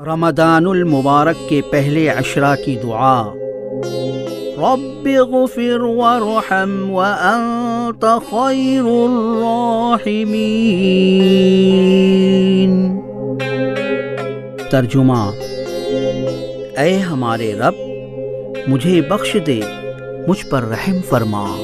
رمضان المبارک کے پہلے عشرہ کی دعا۔ رب غفر ورحم وانت خیر الراحمین۔ ترجمہ اے ہمارے رب، مجھے بخش دے، مجھ پر رحم فرما۔